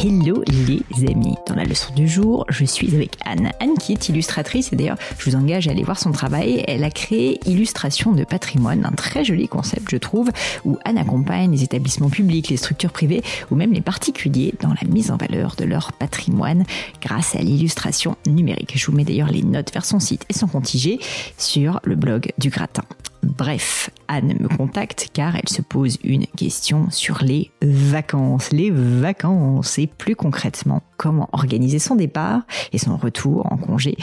Hello les amis. Dans la leçon du jour, je suis avec Anne. Anne qui est illustratrice et d'ailleurs, je vous engage à aller voir son travail. Elle a créé Illustration de patrimoine, un très joli concept je trouve, où Anne accompagne les établissements publics, les structures privées ou même les particuliers dans la mise en valeur de leur patrimoine grâce à l'illustration numérique. Je vous mets d'ailleurs les notes vers son site et son contigé sur le blog du gratin. Bref, Anne me contacte car elle se pose une question sur les vacances. Les vacances et plus concrètement comment organiser son départ et son retour en congé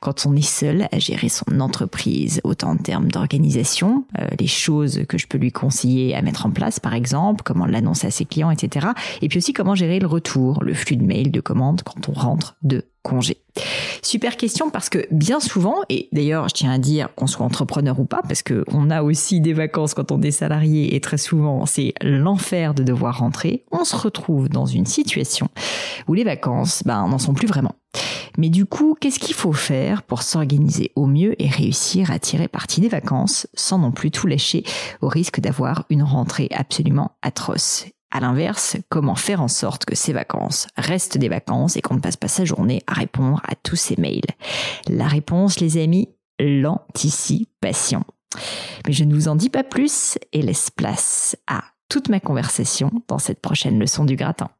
quand on est seul à gérer son entreprise, autant en termes d'organisation, euh, les choses que je peux lui conseiller à mettre en place par exemple, comment l'annoncer à ses clients, etc. Et puis aussi comment gérer le retour, le flux de mails, de commandes quand on rentre de congé. Super question parce que bien souvent, et d'ailleurs je tiens à dire qu'on soit entrepreneur ou pas, parce que on a aussi des vacances quand on est salarié et très souvent c'est l'enfer de devoir rentrer, on se retrouve dans une situation où les vacances, ben, n'en sont plus vraiment. Mais du coup, qu'est-ce qu'il faut faire pour s'organiser au mieux et réussir à tirer parti des vacances sans non plus tout lâcher au risque d'avoir une rentrée absolument atroce? À l'inverse, comment faire en sorte que ces vacances restent des vacances et qu'on ne passe pas sa journée à répondre à tous ces mails? La réponse, les amis, l'anticipation. Mais je ne vous en dis pas plus et laisse place à toute ma conversation dans cette prochaine leçon du gratin.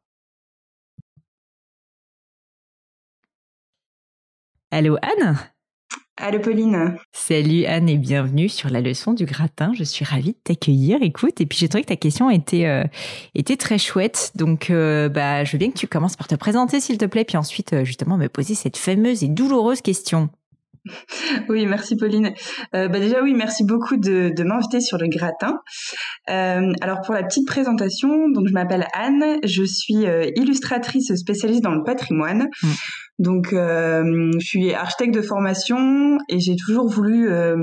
Allô Anne? Allô Pauline. Salut Anne et bienvenue sur la leçon du gratin. Je suis ravie de t'accueillir. Écoute, et puis j'ai trouvé que ta question était euh, était très chouette. Donc euh, bah je veux bien que tu commences par te présenter s'il te plaît, puis ensuite euh, justement me poser cette fameuse et douloureuse question. Oui, merci Pauline. bah déjà oui, merci beaucoup de, de m'inviter sur le gratin. alors pour la petite présentation, donc je m'appelle Anne, je suis illustratrice spécialiste dans le patrimoine. Mm. Donc, euh, je suis architecte de formation et j'ai toujours voulu euh,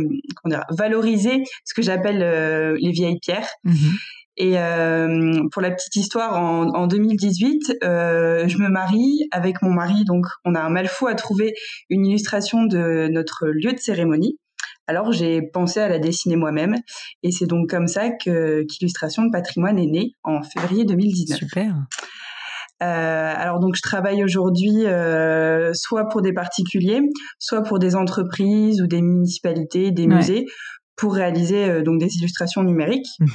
valoriser ce que j'appelle euh, les vieilles pierres. Mhm. Et pour la petite histoire, en, en 2018, je me marie avec mon mari. Donc, on a un mal fou à trouver une illustration de notre lieu de cérémonie. Alors, j'ai pensé à la dessiner moi-même. Et c'est donc comme ça que qu'Illustration de patrimoine est née en février 2019. Super. Euh, alors donc je travaille aujourd'hui euh, soit pour des particuliers, soit pour des entreprises ou des municipalités, des musées pour réaliser euh, donc des illustrations numériques mhm.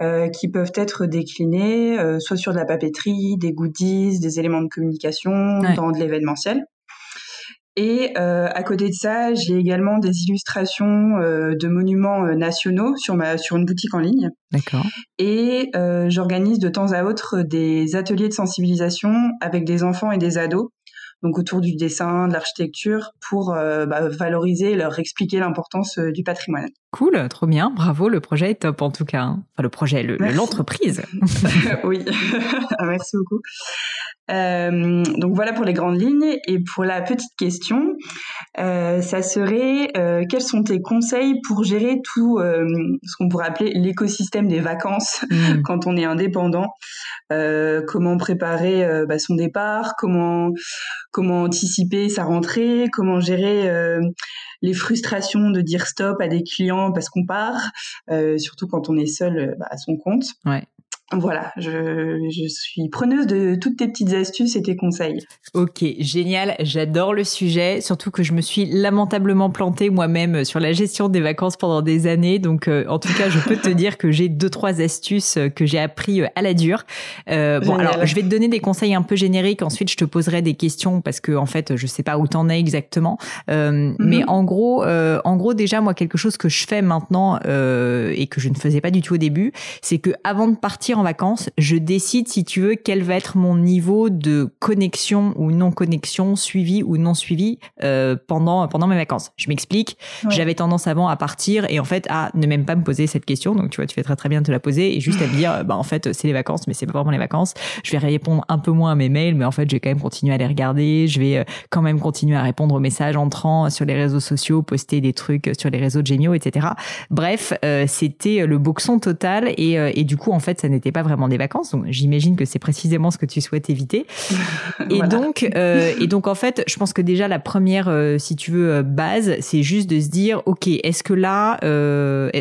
euh, qui peuvent être déclinées euh, soit sur de la papeterie, des goodies, des éléments de communication, dans de l'événementiel. Et euh, à côté de ça, j'ai également des illustrations euh, de monuments euh, nationaux sur ma sur une boutique en ligne. D'accord. Et j'organise de temps à autre des ateliers de sensibilisation avec des enfants et des ados, donc autour du dessin, de l'architecture, pour bah, valoriser, leur expliquer l'importance du patrimoine. Cool, trop bien, bravo, le projet est top en tout cas. Hein. Enfin le projet, l'entreprise. oui, merci beaucoup. Euh, donc voilà pour les grandes lignes. Et pour la petite question, euh, ça serait euh, quels sont tes conseils pour gérer tout ce qu'on pourrait appeler l'écosystème des vacances mmh. quand on est indépendant? Comment préparer bah, son départ? Comment comment anticiper sa rentrée? Comment gérer les frustrations de dire stop à des clients parce qu'on part, surtout quand on est seul bah, à son compte. Ouais. Voilà, je, je, suis preneuse de toutes tes petites astuces et tes conseils. Ok, génial, j'adore le sujet, surtout que je me suis lamentablement plantée moi-même sur la gestion des vacances pendant des années, donc euh, en tout cas, je peux te dire que j'ai deux trois astuces que j'ai appris euh, à la dure. Euh, bon, alors je vais te donner des conseils un peu génériques, ensuite je te poserai des questions parce que en fait, je sais pas où t'en es exactement, euh, mais mhm. en gros, en gros déjà moi quelque chose que je fais maintenant et que je ne faisais pas du tout au début, c'est que avant de partir en vacances, je décide si tu veux quel va être mon niveau de connexion ou non connexion, suivi ou non suivi euh, pendant pendant mes vacances. Je m'explique. J'avais tendance avant à partir et en fait à ne même pas me poser cette question. Donc tu vois, tu fais très très bien de te la poser et juste à me dire, bah en fait c'est les vacances, mais c'est pas vraiment les vacances. Je vais répondre un peu moins à mes mails, mais en fait je vais quand même continuer à les regarder. Je vais euh, quand même continuer à répondre aux messages entrants sur les réseaux sociaux, poster des trucs sur les réseaux de géniaux, etc. Bref, euh, c'était le boxon total et, et du coup en fait ça n'était pas vraiment des vacances. Donc j'imagine que c'est précisément ce que tu souhaites éviter. Et donc euh, et donc en fait, je pense que déjà la première, euh, si tu veux, euh, base, c'est juste de se dire, ok, est-ce que là,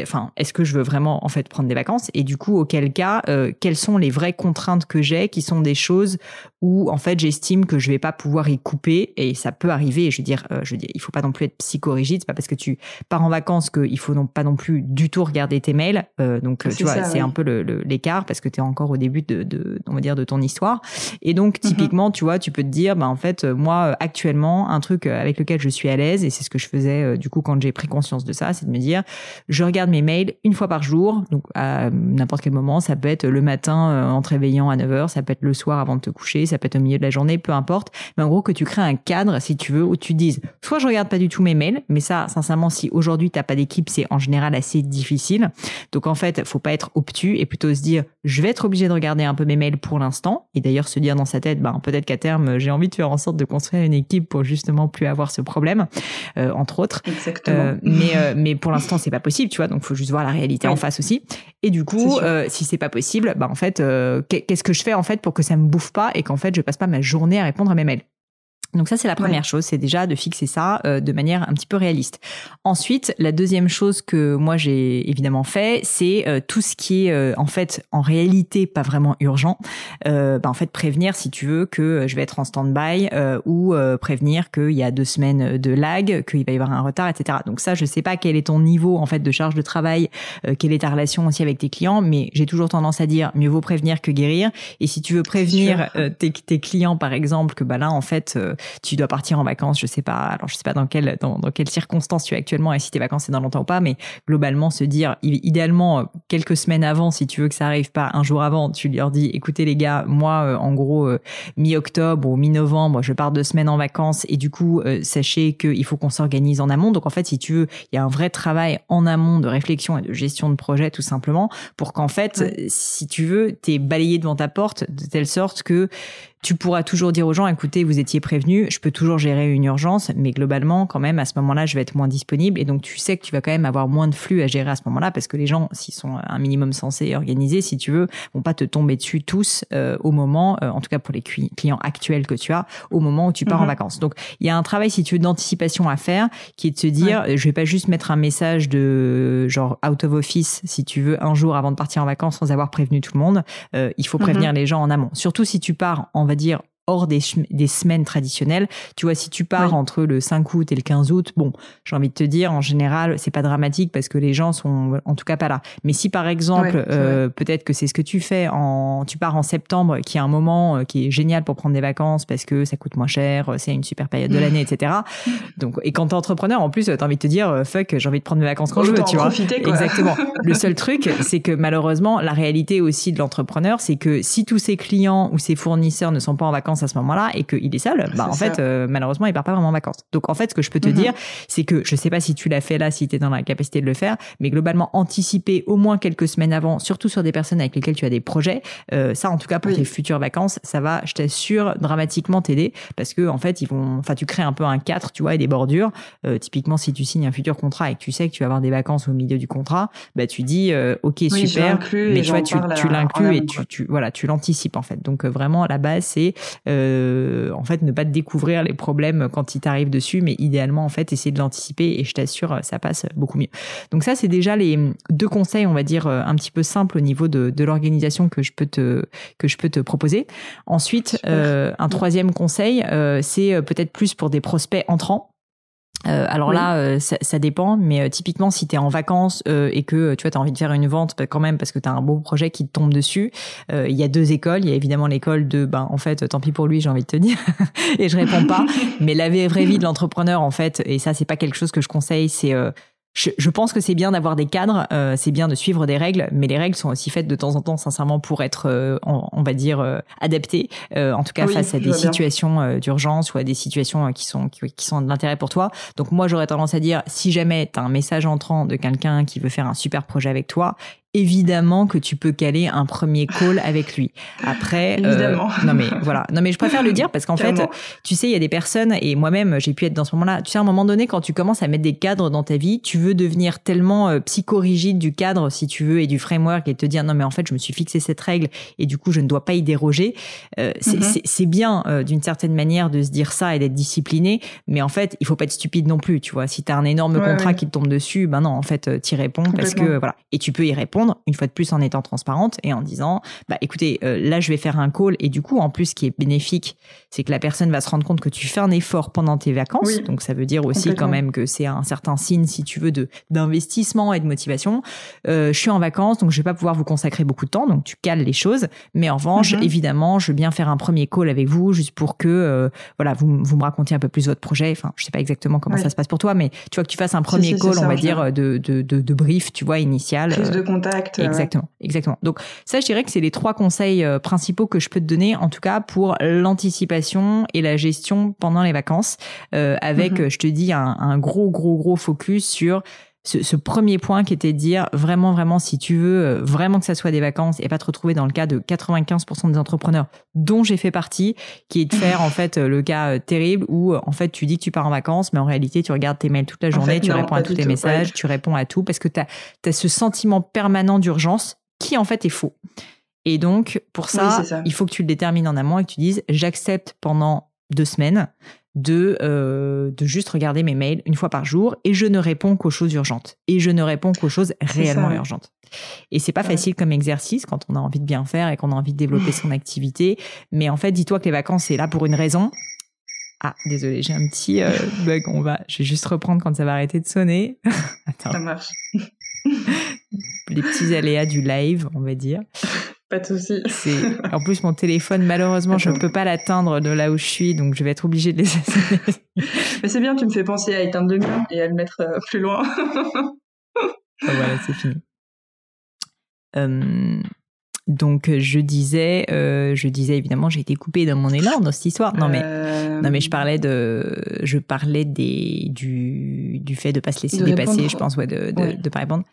enfin, est-ce que je veux vraiment en fait prendre des vacances? Et du coup, auquel cas, quelles sont les vraies contraintes que j'ai, qui sont des choses où en fait j'estime que je vais pas pouvoir y couper? Et ça peut arriver. Je veux dire, je veux dire, il faut pas non plus être psychorigide. C'est pas parce que tu pars en vacances qu'il faut non pas non plus du tout regarder tes mails. donc tu vois, c'est un peu l'écart parce que tu es encore au début de, de, on va dire, de ton histoire. Et donc, mhm. typiquement, tu vois, tu peux te dire, bah, en fait, euh, moi, euh, actuellement, un truc euh, avec lequel je suis à l'aise, et c'est ce que je faisais, du coup, quand j'ai pris conscience de ça, c'est de me dire, je regarde mes mails une fois par jour, donc à n'importe quel moment, ça peut être le matin en te réveillant à 9h, ça peut être le soir avant de te coucher, ça peut être au milieu de la journée, peu importe. Mais en gros, que tu crées un cadre, si tu veux, où tu dises, soit je regarde pas du tout mes mails, mais ça, sincèrement, si aujourd'hui t'as pas d'équipe, c'est en général assez difficile. Donc en fait, faut pas être obtus et plutôt se dire, je vais être obligé de regarder un peu mes mails pour l'instant. Et d'ailleurs se dire dans sa tête ben peut-être qu'à terme j'ai envie de faire en sorte de construire une équipe pour justement plus avoir ce problème euh, entre autres. Exactement. Euh, mais euh, mais pour l'instant c'est pas possible tu vois donc faut juste voir la réalité en face aussi. Et du coup si c'est pas possible ben en fait qu'est-ce que je fais en fait pour que ça me bouffe pas et qu'en fait je passe pas ma journée à répondre à mes mails? Donc ça, c'est la première chose, c'est déjà de fixer ça euh, de manière un petit peu réaliste. Ensuite, la deuxième chose que moi j'ai évidemment fait, c'est euh, tout ce qui est euh, en fait en réalité pas vraiment urgent. Bah, en fait, prévenir si tu veux que je vais être en stand-by ou prévenir qu'il y a deux semaines de lag, qu'il va y avoir un retard, etc. Donc ça, je sais pas quel est ton niveau en fait de charge de travail, quelle est ta relation aussi avec tes clients, mais j'ai toujours tendance à dire mieux vaut prévenir que guérir. Et si tu veux prévenir tes, tes, clients par exemple que bah là en fait tu dois partir en vacances, je sais pas, alors je sais pas dans quelle dans, dans quelles circonstances tu es actuellement et si tes vacances c'est dans longtemps ou pas, mais globalement se dire idéalement quelques semaines avant, si tu veux que ça arrive pas un jour avant, tu leur dis écoutez les gars, moi euh, en gros euh, mi-octobre ou mi-novembre, je pars deux semaines en vacances et du coup euh, sachez qu'il faut qu'on s'organise en amont. Donc en fait, si tu veux, il y a un vrai travail en amont de réflexion et de gestion de projet tout simplement pour qu'en fait, si tu veux, t'es balayé devant ta porte de telle sorte que tu pourras toujours dire aux gens, écoutez, vous étiez prévenus, je peux toujours gérer une urgence, mais globalement, quand même, à ce moment-là, je vais être moins disponible. Et donc, tu sais que tu vas quand même avoir moins de flux à gérer à ce moment-là, parce que les gens, s'ils sont un minimum censés et organisés, si tu veux, vont pas te tomber dessus tous euh, au moment, euh, en tout cas pour les clients actuels que tu as, au moment où tu pars en mhm. vacances. Donc, il y a un travail, si tu veux, d'anticipation à faire, qui est de se dire, je vais pas juste mettre un message de genre out of office, si tu veux, un jour avant de partir en vacances sans avoir prévenu tout le monde. Euh, il faut prévenir mhm. les gens en amont. Surtout si tu pars en va dire, hors des, des semaines traditionnelles. Tu vois, si tu pars entre le 5 août et le 15 août, bon, j'ai envie de te dire, en général, c'est pas dramatique parce que les gens sont en tout cas pas là. Mais si par exemple, euh, peut-être que c'est ce que tu fais, en, tu pars en septembre, qui est un moment euh, qui est génial pour prendre des vacances parce que ça coûte moins cher, c'est une super période de l'année, etc. Donc, et quand t'es entrepreneur, en plus, t'as envie de te dire, euh, fuck, j'ai envie de prendre mes vacances quand je veux, tu vois. Exactement. le seul truc, c'est que malheureusement, la réalité aussi de l'entrepreneur, c'est que si tous ses clients ou ses fournisseurs ne sont pas en vacances à ce moment-là et qu'il est seul, bah en fait euh, malheureusement il part pas vraiment en vacances. Donc en fait ce que je peux te mhm. dire, c'est que je sais pas si tu l'as fait là, si tu es dans la capacité de le faire, mais globalement anticiper au moins quelques semaines avant, surtout sur des personnes avec lesquelles tu as des projets, euh, ça en tout cas pour tes futures vacances, ça va, je t'assure, dramatiquement t'aider parce que en fait ils vont, enfin tu crées un peu un cadre, tu vois, et des bordures. Euh, typiquement si tu signes un futur contrat et que tu sais que tu vas avoir des vacances au milieu du contrat, bah tu dis ok super, mais tu vois tu, tu l'inclus et tu, tu voilà tu l'anticipes en fait. Donc vraiment la base c'est euh, en fait, ne pas découvrir les problèmes quand ils t'arrivent dessus, mais idéalement, en fait, essayer de l'anticiper et je t'assure, ça passe beaucoup mieux. Donc ça, c'est déjà les deux conseils, on va dire, un petit peu simples au niveau de, de l'organisation que je peux te que je peux te proposer. Ensuite, euh, un troisième conseil, euh, c'est peut-être plus pour des prospects entrants. Euh, alors là, euh, ça, ça, dépend, mais euh, typiquement, si tu es en vacances et que tu vois, as envie de faire une vente bah, quand même parce que tu as un beau projet qui te tombe dessus, il y a deux écoles. Il y a évidemment l'école de, ben, en fait, tant pis pour lui, j'ai envie de te dire, et je réponds pas. mais la vraie vie de l'entrepreneur, en fait, et ça, c'est pas quelque chose que je conseille, c'est je, pense que c'est bien d'avoir des cadres, euh, c'est bien de suivre des règles, mais les règles sont aussi faites de temps en temps, sincèrement, pour être, euh, on, va dire, euh, adaptées, en tout cas face à des situations d'urgence ou à des situations qui sont qui, qui sont d'intérêt pour toi. Donc moi, j'aurais tendance à dire, si jamais tu as un message entrant de quelqu'un qui veut faire un super projet avec toi, évidemment que tu peux caler un premier call avec lui. Après, euh, non mais voilà, non mais je préfère le dire parce qu'en fait, tu sais, il y a des personnes et moi-même j'ai pu être dans ce moment-là. Tu sais, à un moment donné, quand tu commences à mettre des cadres dans ta vie, tu veux devenir tellement euh, psychorigide du cadre, si tu veux, et du framework et te dire non mais en fait, je me suis fixé cette règle et du coup, je ne dois pas y déroger. Euh, mm-hmm. c'est bien d'une certaine manière de se dire ça et d'être discipliné, mais en fait, il faut pas être stupide non plus. Tu vois, si tu as un énorme contrat qui te tombe dessus, ben non, en fait, tu réponds parce que voilà, et tu peux y répondre une fois de plus en étant transparente et en disant, bah écoutez, euh, là je vais faire un call et du coup en plus ce qui est bénéfique, c'est que la personne va se rendre compte que tu fais un effort pendant tes vacances, donc ça veut dire aussi quand même que c'est un certain signe si tu veux de d'investissement et de motivation. Euh, je suis en vacances donc je vais pas pouvoir vous consacrer beaucoup de temps, donc tu cales les choses, mais en revanche mhm. évidemment je veux bien faire un premier call avec vous juste pour que euh, voilà vous, vous me racontiez un peu plus votre projet. Enfin je sais pas exactement comment ça se passe pour toi, mais tu vois que tu fasses un premier call, on va dire de, de, de, de, brief, tu vois initial. Prise de contact Exactement, exactement. Donc ça, je dirais que c'est les trois conseils euh, principaux que je peux te donner, en tout cas pour l'anticipation et la gestion pendant les vacances, euh, avec, mhm. je te dis, un, un, gros, gros, gros focus sur ce, ce, premier point qui était de dire vraiment, vraiment, si tu veux euh, vraiment que ça soit des vacances et pas te retrouver dans le cas de 95% des entrepreneurs dont j'ai fait partie, qui est de faire en fait le cas euh, terrible où en fait tu dis que tu pars en vacances, mais en réalité tu regardes tes mails toute la journée, tu réponds à tous tes messages, tu réponds à tout parce que tu as, as, ce sentiment permanent d'urgence qui en fait est faux. Et donc pour ça, ça, il faut que tu le détermines en amont et que tu dises j'accepte pendant deux semaines de, euh, de juste regarder mes mails une fois par jour et je ne réponds qu'aux choses urgentes. Et je ne réponds qu'aux choses réellement urgentes. Et c'est pas facile comme exercice quand on a envie de bien faire et qu'on a envie de développer son activité. Mais en fait, dis-toi que les vacances, c'est là pour une raison. Ah, désolé, j'ai un petit euh, bug. On va, je vais juste reprendre quand ça va arrêter de sonner. Attends. Ça marche. les petits aléas du live, on va dire. Pas de souci. En plus, mon téléphone, malheureusement, je ne peux pas l'atteindre de là où je suis, donc je vais être obligée de les Mais c'est bien, tu me fais penser à éteindre le mien et à le mettre euh, plus loin. Ah, voilà, c'est fini. Euh, donc je disais, euh, je disais évidemment, j'ai été coupée dans mon élan dans cette histoire. Non mais, non mais je parlais de, je parlais des du du fait de pas se laisser dépasser, je pense, ouais, de de, de pas répondre.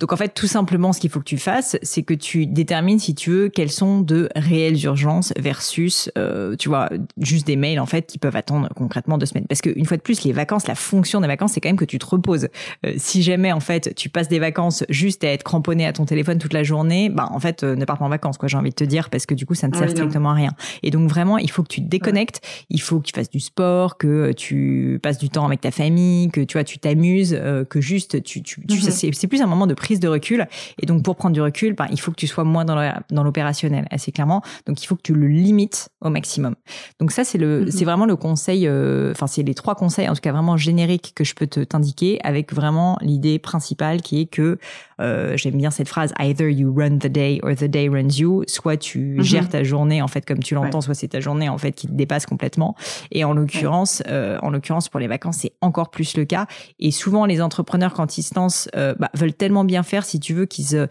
Donc en fait, tout simplement, ce qu'il faut que tu fasses, c'est que tu détermines, si tu veux, quelles sont de réelles urgences versus, euh, tu vois, juste des mails en fait qui peuvent attendre concrètement deux semaines. Parce qu'une fois de plus, les vacances, la fonction des vacances, c'est quand même que tu te reposes. Euh, si jamais en fait tu passes des vacances juste à être cramponné à ton téléphone toute la journée, bah en fait euh, ne pars pas en vacances, quoi. J'ai envie de te dire, parce que du coup, ça ne sert strictement à rien. Et donc vraiment, il faut que tu te déconnectes. Il faut que tu fasses du sport, que tu passes du temps avec ta famille, que tu vois, tu t'amuses, que juste tu, tu, tu mm-hmm. c'est plus un moment de de recul. Et donc, pour prendre du recul, ben, il faut que tu sois moins dans l'opérationnel, assez clairement. Donc, il faut que tu le limites au maximum. Donc, ça, c'est le, mm-hmm. c'est vraiment le conseil, euh, enfin, c'est les trois conseils, en tout cas vraiment génériques que je peux te t'indiquer avec vraiment l'idée principale qui est que, euh, j'aime bien cette phrase, either you run the day or the day runs you. Soit tu mm-hmm. gères ta journée, en fait, comme tu l'entends, soit c'est ta journée, en fait, qui te dépasse complètement. Et en l'occurrence, euh, en l'occurrence, pour les vacances, c'est encore plus le cas. Et souvent, les entrepreneurs, quand ils se lancent, bah, veulent tellement bien faire, si tu veux, qu'ils, euh,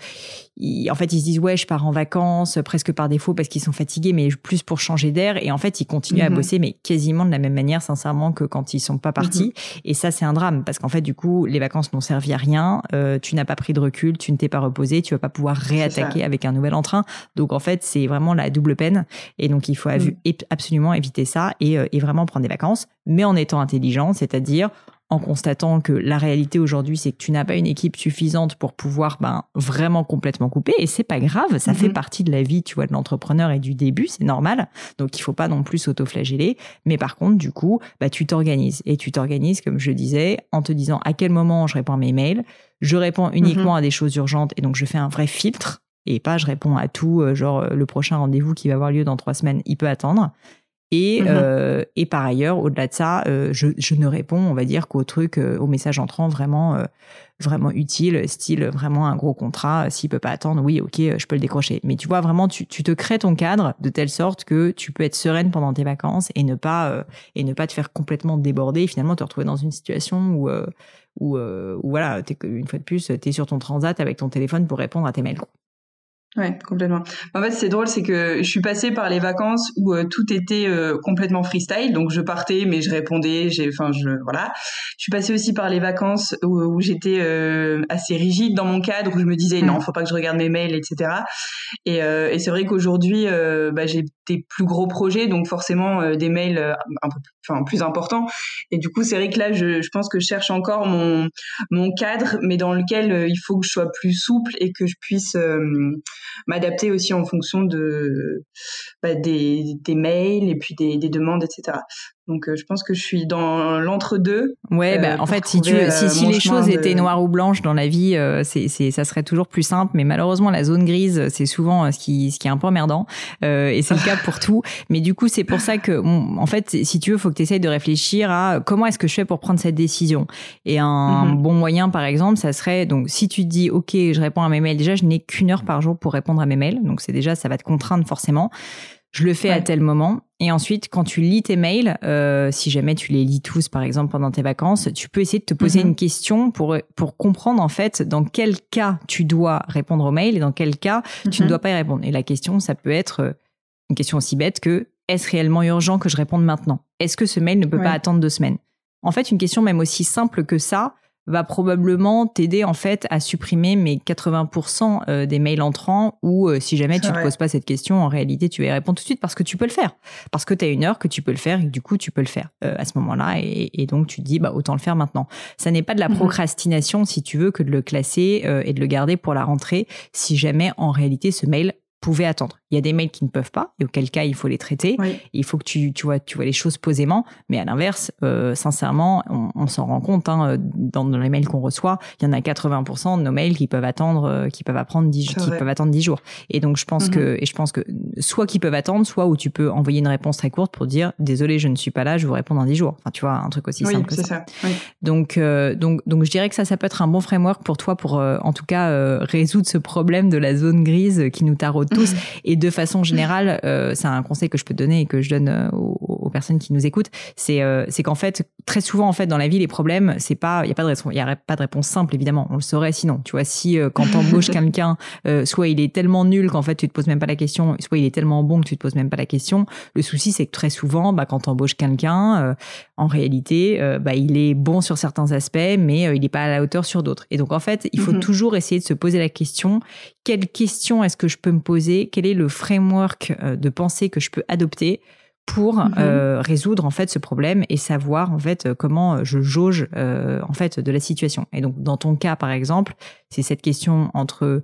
en fait, ils se disent ouais, je pars en vacances euh, presque par défaut parce qu'ils sont fatigués, mais plus pour changer d'air. Et en fait, ils continuent à mhm. bosser, mais quasiment de la même manière, sincèrement, que quand ils sont pas partis. Mhm. Et ça, c'est un drame parce qu'en fait, du coup, les vacances n'ont servi à rien. Euh, tu n'as pas pris de recul, tu ne t'es pas reposé, tu vas pas pouvoir réattaquer avec un nouvel entrain. Donc en fait, c'est vraiment la double peine. Et donc il faut mhm. absolument éviter ça et, et vraiment prendre des vacances, mais en étant intelligent, c'est-à-dire en constatant que la réalité aujourd'hui, c'est que tu n'as pas une équipe suffisante pour pouvoir ben, vraiment complètement couper. Et c'est pas grave, ça fait mhm. partie de la vie, tu vois, de l'entrepreneur et du début, c'est normal. Donc il faut pas non plus s'auto-flageller. Mais par contre, du coup, bah, tu t'organises. Et tu t'organises, comme je disais, en te disant à quel moment je réponds à mes mails. Je réponds uniquement mhm. à des choses urgentes et donc je fais un vrai filtre et pas je réponds à tout, euh, genre le prochain rendez-vous qui va avoir lieu dans trois semaines, il peut attendre. Et, mmh euh, et par ailleurs, au-delà de ça, euh, je, je, ne réponds, on va dire, qu'aux trucs, euh, aux messages entrants vraiment, euh, vraiment utiles, style vraiment un gros contrat. S'il peut pas attendre, oui, ok, je peux le décrocher. Mais tu vois, vraiment, tu, tu te crées ton cadre de telle sorte que tu peux être sereine pendant tes vacances et ne pas et ne pas te faire complètement déborder et finalement te retrouver dans une situation où où, où voilà, une fois de plus, tu es sur ton transat avec ton téléphone pour répondre à tes mails. Ouais, complètement. En fait, c'est drôle, c'est que je suis passée par les vacances où euh, tout était euh, complètement freestyle, donc je partais, mais je répondais, j'ai, enfin, je, voilà. Je suis passée aussi par les vacances où, j'étais euh, assez rigide dans mon cadre, où je me disais non, mm. faut pas que je regarde mes mails, etc. Et, et c'est vrai qu'aujourd'hui, bah, j'ai plus gros projets, donc forcément des mails un peu, enfin, plus importants. Et du coup, c'est vrai que là, je, je, pense que je cherche encore mon mon cadre, mais dans lequel il faut que je sois plus souple et que je puisse m'adapter aussi en fonction de bah, des, des, mails et puis des, des demandes, etc. Donc euh, je pense que je suis dans l'entre-deux. Ouais, bah, euh, en fait, si tu si, si euh, les choses étaient noires ou blanches dans la vie, c'est c'est ça serait toujours plus simple. Mais malheureusement, la zone grise, c'est souvent ce qui ce qui est un peu emmerdant. et c'est le cas pour tout. Mais du coup, c'est pour ça que en fait, si tu veux, faut que tu essayes de réfléchir à comment est-ce que je fais pour prendre cette décision? Et un mhm. bon moyen, par exemple, ça serait donc si tu te dis ok, je réponds à mes mails. Déjà, je n'ai qu'une heure par jour pour répondre à mes mails. Donc c'est déjà ça va te contraindre forcément je le fais à tel moment. Et ensuite, quand tu lis tes mails, euh, si jamais tu les lis tous, par exemple, pendant tes vacances, tu peux essayer de te poser mhm. une question pour, pour comprendre, en fait, dans quel cas tu dois répondre aux mails et dans quel cas tu ne mhm. dois pas y répondre. Et la question, ça peut être euh, une question aussi bête que est-ce réellement urgent que je réponde maintenant? Est-ce que ce mail ne peut pas attendre deux semaines? En fait, une question même aussi simple que ça, va probablement t'aider en fait à supprimer mes 80% euh, des mails entrants ou euh, si jamais tu ne te poses pas cette question, en réalité tu vas y répondre tout de suite parce que tu peux le faire. Parce que tu as une heure que tu peux le faire et du coup tu peux le faire euh, à ce moment-là et, donc tu te dis bah autant le faire maintenant. Ça n'est pas de la mhm. procrastination si tu veux que de le classer et de le garder pour la rentrée si jamais en réalité ce mail pouvait attendre. Il y a des mails qui ne peuvent pas, et auquel cas il faut les traiter. Il faut que tu, tu vois, tu vois les choses posément. Mais à l'inverse, euh, sincèrement, on, on s'en rend compte hein, dans, dans, les mails qu'on reçoit, il y en a 80% de nos mails qui peuvent attendre, euh, qui peuvent apprendre 10, qui peuvent attendre 10 jours. Et donc je pense mhm. que, et je pense que soit qui peuvent attendre, soit où tu peux envoyer une réponse très courte pour dire désolé, je ne suis pas là, je vous réponds dans 10 jours. Enfin, tu vois, un truc aussi simple que ça. ça. Donc, euh, donc, donc je dirais que ça, ça peut être un bon framework pour toi pour, euh, en tout cas, résoudre ce problème de la zone grise qui nous taraude tous. et de façon générale, euh, c'est un conseil que je peux donner et que je donne euh, aux, personnes qui nous écoutent, c'est euh, c'est qu'en fait très souvent en fait dans la vie les problèmes c'est pas il y a pas de réponse il y a pas de réponse simple évidemment on le saurait sinon tu vois si quand t'embauches quelqu'un soit il est tellement nul qu'en fait tu te poses même pas la question soit il est tellement bon que tu te poses même pas la question le souci c'est que très souvent bah quand t'embauches quelqu'un en réalité bah il est bon sur certains aspects mais il est pas à la hauteur sur d'autres et donc en fait il faut mm-hmm. toujours essayer de se poser la question quelle question est-ce que je peux me poser quel est le framework euh, de pensée que je peux adopter pour mhm. euh, résoudre en fait ce problème et savoir en fait euh, comment je jauge en fait de la situation. Et donc dans ton cas par exemple, c'est cette question entre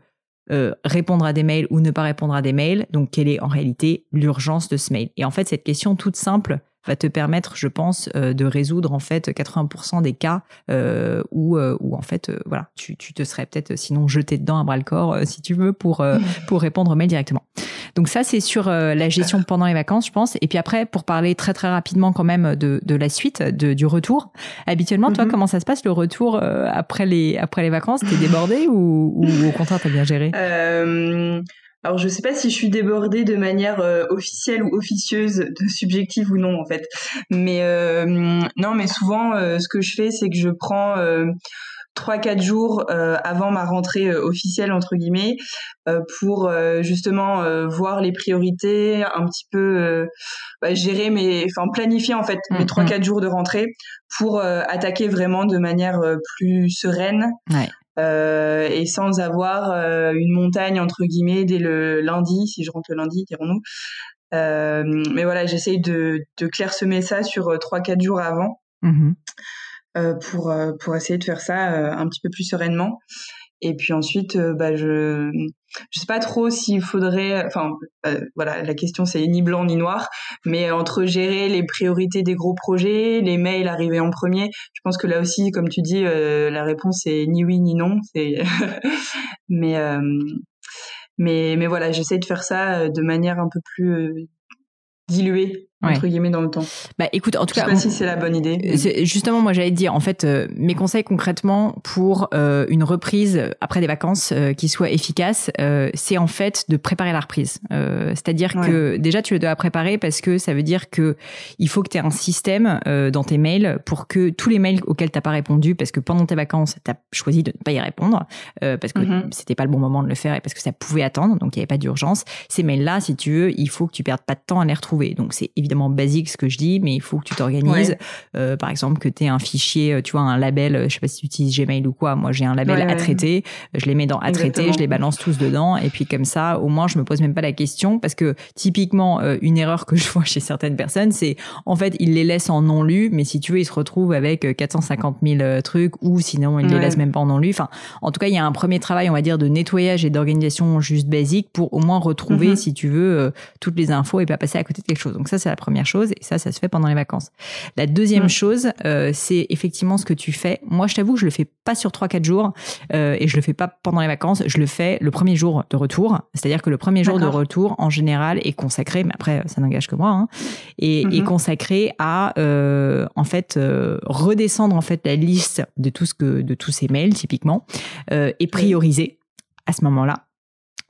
répondre à des mails ou ne pas répondre à des mails. Donc quelle est en réalité l'urgence de ce mail? Et en fait cette question toute simple va te permettre, je pense, de résoudre en fait 80% des cas où, où en fait voilà tu, tu te serais peut-être sinon jeté dedans à bras le corps si tu veux pour pour répondre aux mails directement. Donc ça, c'est sur euh, la gestion pendant les vacances, je pense. Et puis après, pour parler très très rapidement quand même de, de la suite, de, du retour. Habituellement, toi, mhm. comment ça se passe le retour euh, après les après les vacances? T'es débordé ou, ou au contraire t'as bien géré? Euh... Alors je sais pas si je suis débordée de manière euh, officielle ou officieuse, de subjective ou non en fait. Mais non, mais souvent ce que je fais, c'est que je prends trois quatre jours euh, avant ma rentrée euh, officielle entre guillemets euh, pour justement voir les priorités un petit peu bah, gérer mes enfin planifier en fait mes mm, trois mm. quatre jours de rentrée pour attaquer vraiment de manière plus sereine et sans avoir une montagne entre guillemets dès le lundi si je rentre le lundi dirons-nous mais voilà j'essaye de, de clairsemer ça sur trois quatre jours avant mm-hmm. pour pour essayer de faire ça un petit peu plus sereinement. Et puis ensuite, bah, je je sais pas trop s'il faudrait, enfin voilà, la question c'est ni blanc ni noir, mais entre gérer les priorités des gros projets, les mails arrivés en premier, je pense que là aussi, comme tu dis, la réponse est ni oui ni non. Mais mais mais voilà, j'essaie de faire ça de manière un peu plus diluée entre guillemets dans le temps. Bah écoute, en tout je cas, sais pas si c'est la bonne idée. Justement, moi j'allais te dire, en fait, euh, mes conseils concrètement pour euh, une reprise après des vacances euh, qui soit efficace, c'est en fait de préparer la reprise. C'est-à-dire que déjà tu le dois préparer parce que ça veut dire que il faut que tu aies un système dans tes mails pour que tous les mails auxquels t'as pas répondu, parce que pendant tes vacances tu as choisi de ne pas y répondre parce que mm-hmm. c'était pas le bon moment de le faire et parce que ça pouvait attendre, donc il y avait pas d'urgence. Ces mails-là, si tu veux, il faut que tu perdes pas de temps à les retrouver. Donc c'est évidemment basique ce que je dis, mais il faut que tu t'organises. Euh, par exemple, que tu aies un fichier, euh, tu vois, un label, euh, je sais pas si tu utilises Gmail ou quoi. Moi, j'ai un label à traiter. Je les mets dans à traiter, je les balance tous dedans. Et puis comme ça, au moins, je me pose même pas la question parce que typiquement, une erreur que je vois chez certaines personnes, c'est en fait, ils les laissent en non lu, mais si tu veux, ils se retrouvent avec 450 000 trucs ou sinon, ils les laissent même pas en non lu. Enfin, en tout cas, il y a un premier travail, on va dire, de nettoyage et d'organisation juste basique pour au moins retrouver, mm-hmm. si tu veux, toutes les infos et pas passer à côté de quelque chose. Donc ça, c'est la première chose, et ça, ça se fait pendant les vacances. La deuxième chose, euh, c'est effectivement ce que tu fais. Moi, je t'avoue, je le fais pas sur 3-4 jours, euh, et je le fais pas pendant les vacances, je le fais le premier jour de retour. C'est-à-dire que le premier jour de retour, en général, est consacré, mais après, ça n'engage que moi, hein, et est mhm. consacré à, euh, en fait, redescendre en fait la liste de tout ce que, de tous ces mails, typiquement, et prioriser à ce moment-là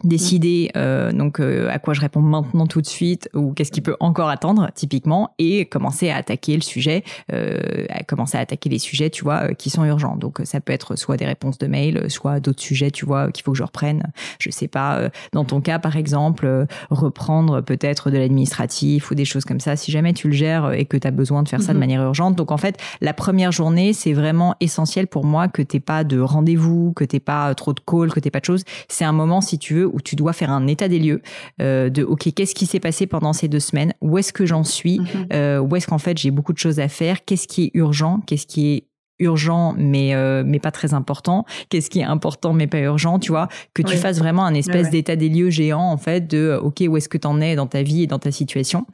décider euh, donc euh, à quoi je réponds maintenant tout de suite ou qu'est-ce qui peut encore attendre typiquement et commencer à attaquer le sujet euh, à commencer à attaquer les sujets tu vois qui sont urgents. Donc ça peut être soit des réponses de mail soit d'autres sujets tu vois qu'il faut que je reprenne. Je sais pas dans ton cas par exemple reprendre peut-être de l'administratif ou des choses comme ça si jamais tu le gères et que tu as besoin de faire ça de mhm. manière urgente. Donc en fait la première journée c'est vraiment essentiel pour moi que t'aies pas de rendez-vous que t'aies pas trop de calls que t'aies pas de choses. C'est un moment si tu veux où tu dois faire un état des lieux euh, de ok qu'est-ce qui s'est passé pendant ces deux semaines, où est-ce que j'en suis, mhm. euh, où est-ce qu'en fait j'ai beaucoup de choses à faire, qu'est-ce qui est urgent, qu'est-ce qui est urgent mais euh, mais pas très important? Qu'est-ce qui est important mais pas urgent? Tu vois que tu fasses vraiment un espèce d'état des lieux géant en fait de ok où est-ce que tu en es dans ta vie et dans ta situation?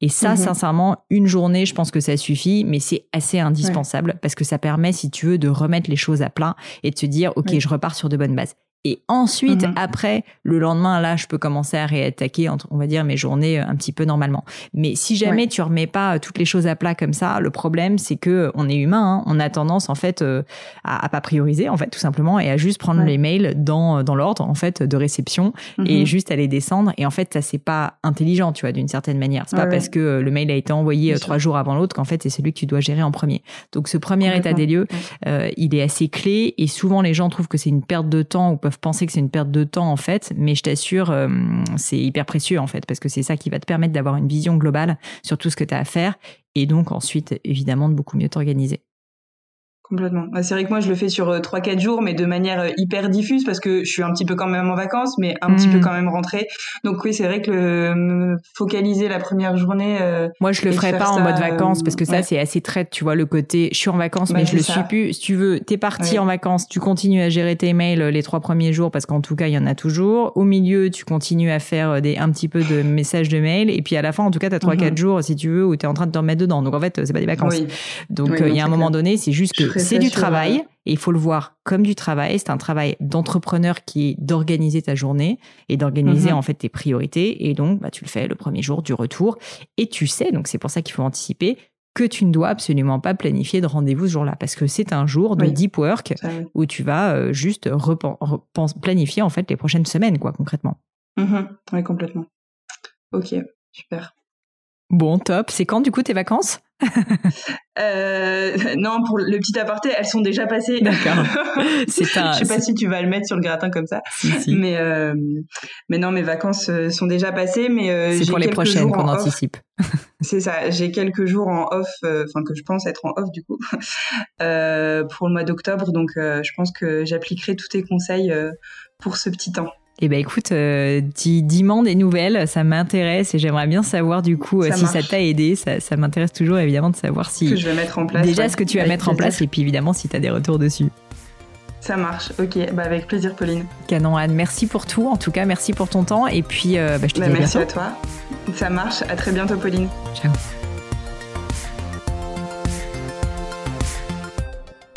Et ça mhm. sincèrement une journée je pense que ça suffit mais c'est assez indispensable parce que ça permet si tu veux de remettre les choses à plat et de se dire ok je repars sur de bonnes bases et ensuite, mhm. après, le lendemain, là, je peux commencer à réattaquer, on va dire, mes journées euh, un petit peu normalement. Mais si jamais tu remets pas euh, toutes les choses à plat comme ça, le problème, c'est que on est humain, hein, on a tendance, en fait, euh, à, à, pas prioriser, en fait, tout simplement, et à juste prendre les mails dans, dans l'ordre, en fait, de réception, et mhm. juste à les descendre. Et en fait, ça, c'est pas intelligent, tu vois, d'une certaine manière. C'est pas parce que le mail a été envoyé trois jours avant l'autre qu'en fait, c'est celui que tu dois gérer en premier. Donc, ce premier état des lieux, il est assez clé, et souvent, les gens trouvent que c'est une perte de temps ou peuvent penser que c'est une perte de temps en fait, mais je t'assure, euh, c'est hyper précieux en fait, parce que c'est ça qui va te permettre d'avoir une vision globale sur tout ce que tu as à faire, et donc ensuite, évidemment, de beaucoup mieux t'organiser. Complètement. Bah, c'est vrai que moi, je le fais sur 3-4 euh, jours, mais de manière euh, hyper diffuse parce que je suis un petit peu quand même en vacances, mais un petit peu mmh. quand même rentrée. Donc oui, c'est vrai que le, focaliser la première journée. Euh, moi, je le ferai pas en mode vacances parce que ça, c'est assez traite, tu vois, le côté je suis en vacances, mais je le suis plus. Si tu veux, t'es parti en vacances, tu continues à gérer tes mails les trois premiers jours parce qu'en tout cas, il y en a toujours. Au milieu, tu continues à faire des, un petit peu de messages de mails. Et puis à la fin, en tout cas, tu as 3-4 jours, si tu veux, où tu es en train de te remettre dedans. Donc en fait, c'est pas des vacances. Donc il y a un moment donné, c'est juste que c'est du travail et il faut le voir comme du travail. C'est un travail d'entrepreneur qui est d'organiser ta journée et d'organiser mhm. en fait tes priorités. Et donc, bah, tu le fais le premier jour du retour et tu sais, donc c'est pour ça qu'il faut anticiper que tu ne dois absolument pas planifier de rendez-vous ce jour-là parce que c'est un jour de deep work où tu vas euh, juste planifier en fait les prochaines semaines quoi concrètement. Mhm. Oui, complètement. Ok, super. Bon, top. C'est quand du coup tes vacances? euh, non, pour le petit aparté, elles sont déjà passées. D'accord. C'est un. Je sais pas si tu vas le mettre sur le gratin comme ça. Mais euh, mais non, mes vacances euh, sont déjà passées. Mais euh, c'est pour les prochaines qu'on anticipe. c'est ça. J'ai quelques jours en off, enfin que je pense être en off du coup pour le mois d'octobre. Donc je pense que j'appliquerai tous tes conseils pour ce petit temps. Eh ben écoute, euh, dis-moi des nouvelles, ça m'intéresse et j'aimerais bien savoir du coup euh, si ça t'a aidé. Ça, ça m'intéresse toujours évidemment de savoir si. Que je vais mettre en place. Déjà ce que tu vas mettre en place et puis évidemment si tu as des retours dessus. Ça marche, ok, bah avec plaisir Pauline. Canon Anne, merci pour tout, en tout cas merci pour ton temps et puis euh, bah, je te bah, dis Merci à toi, ça marche, à très bientôt Pauline. Ciao.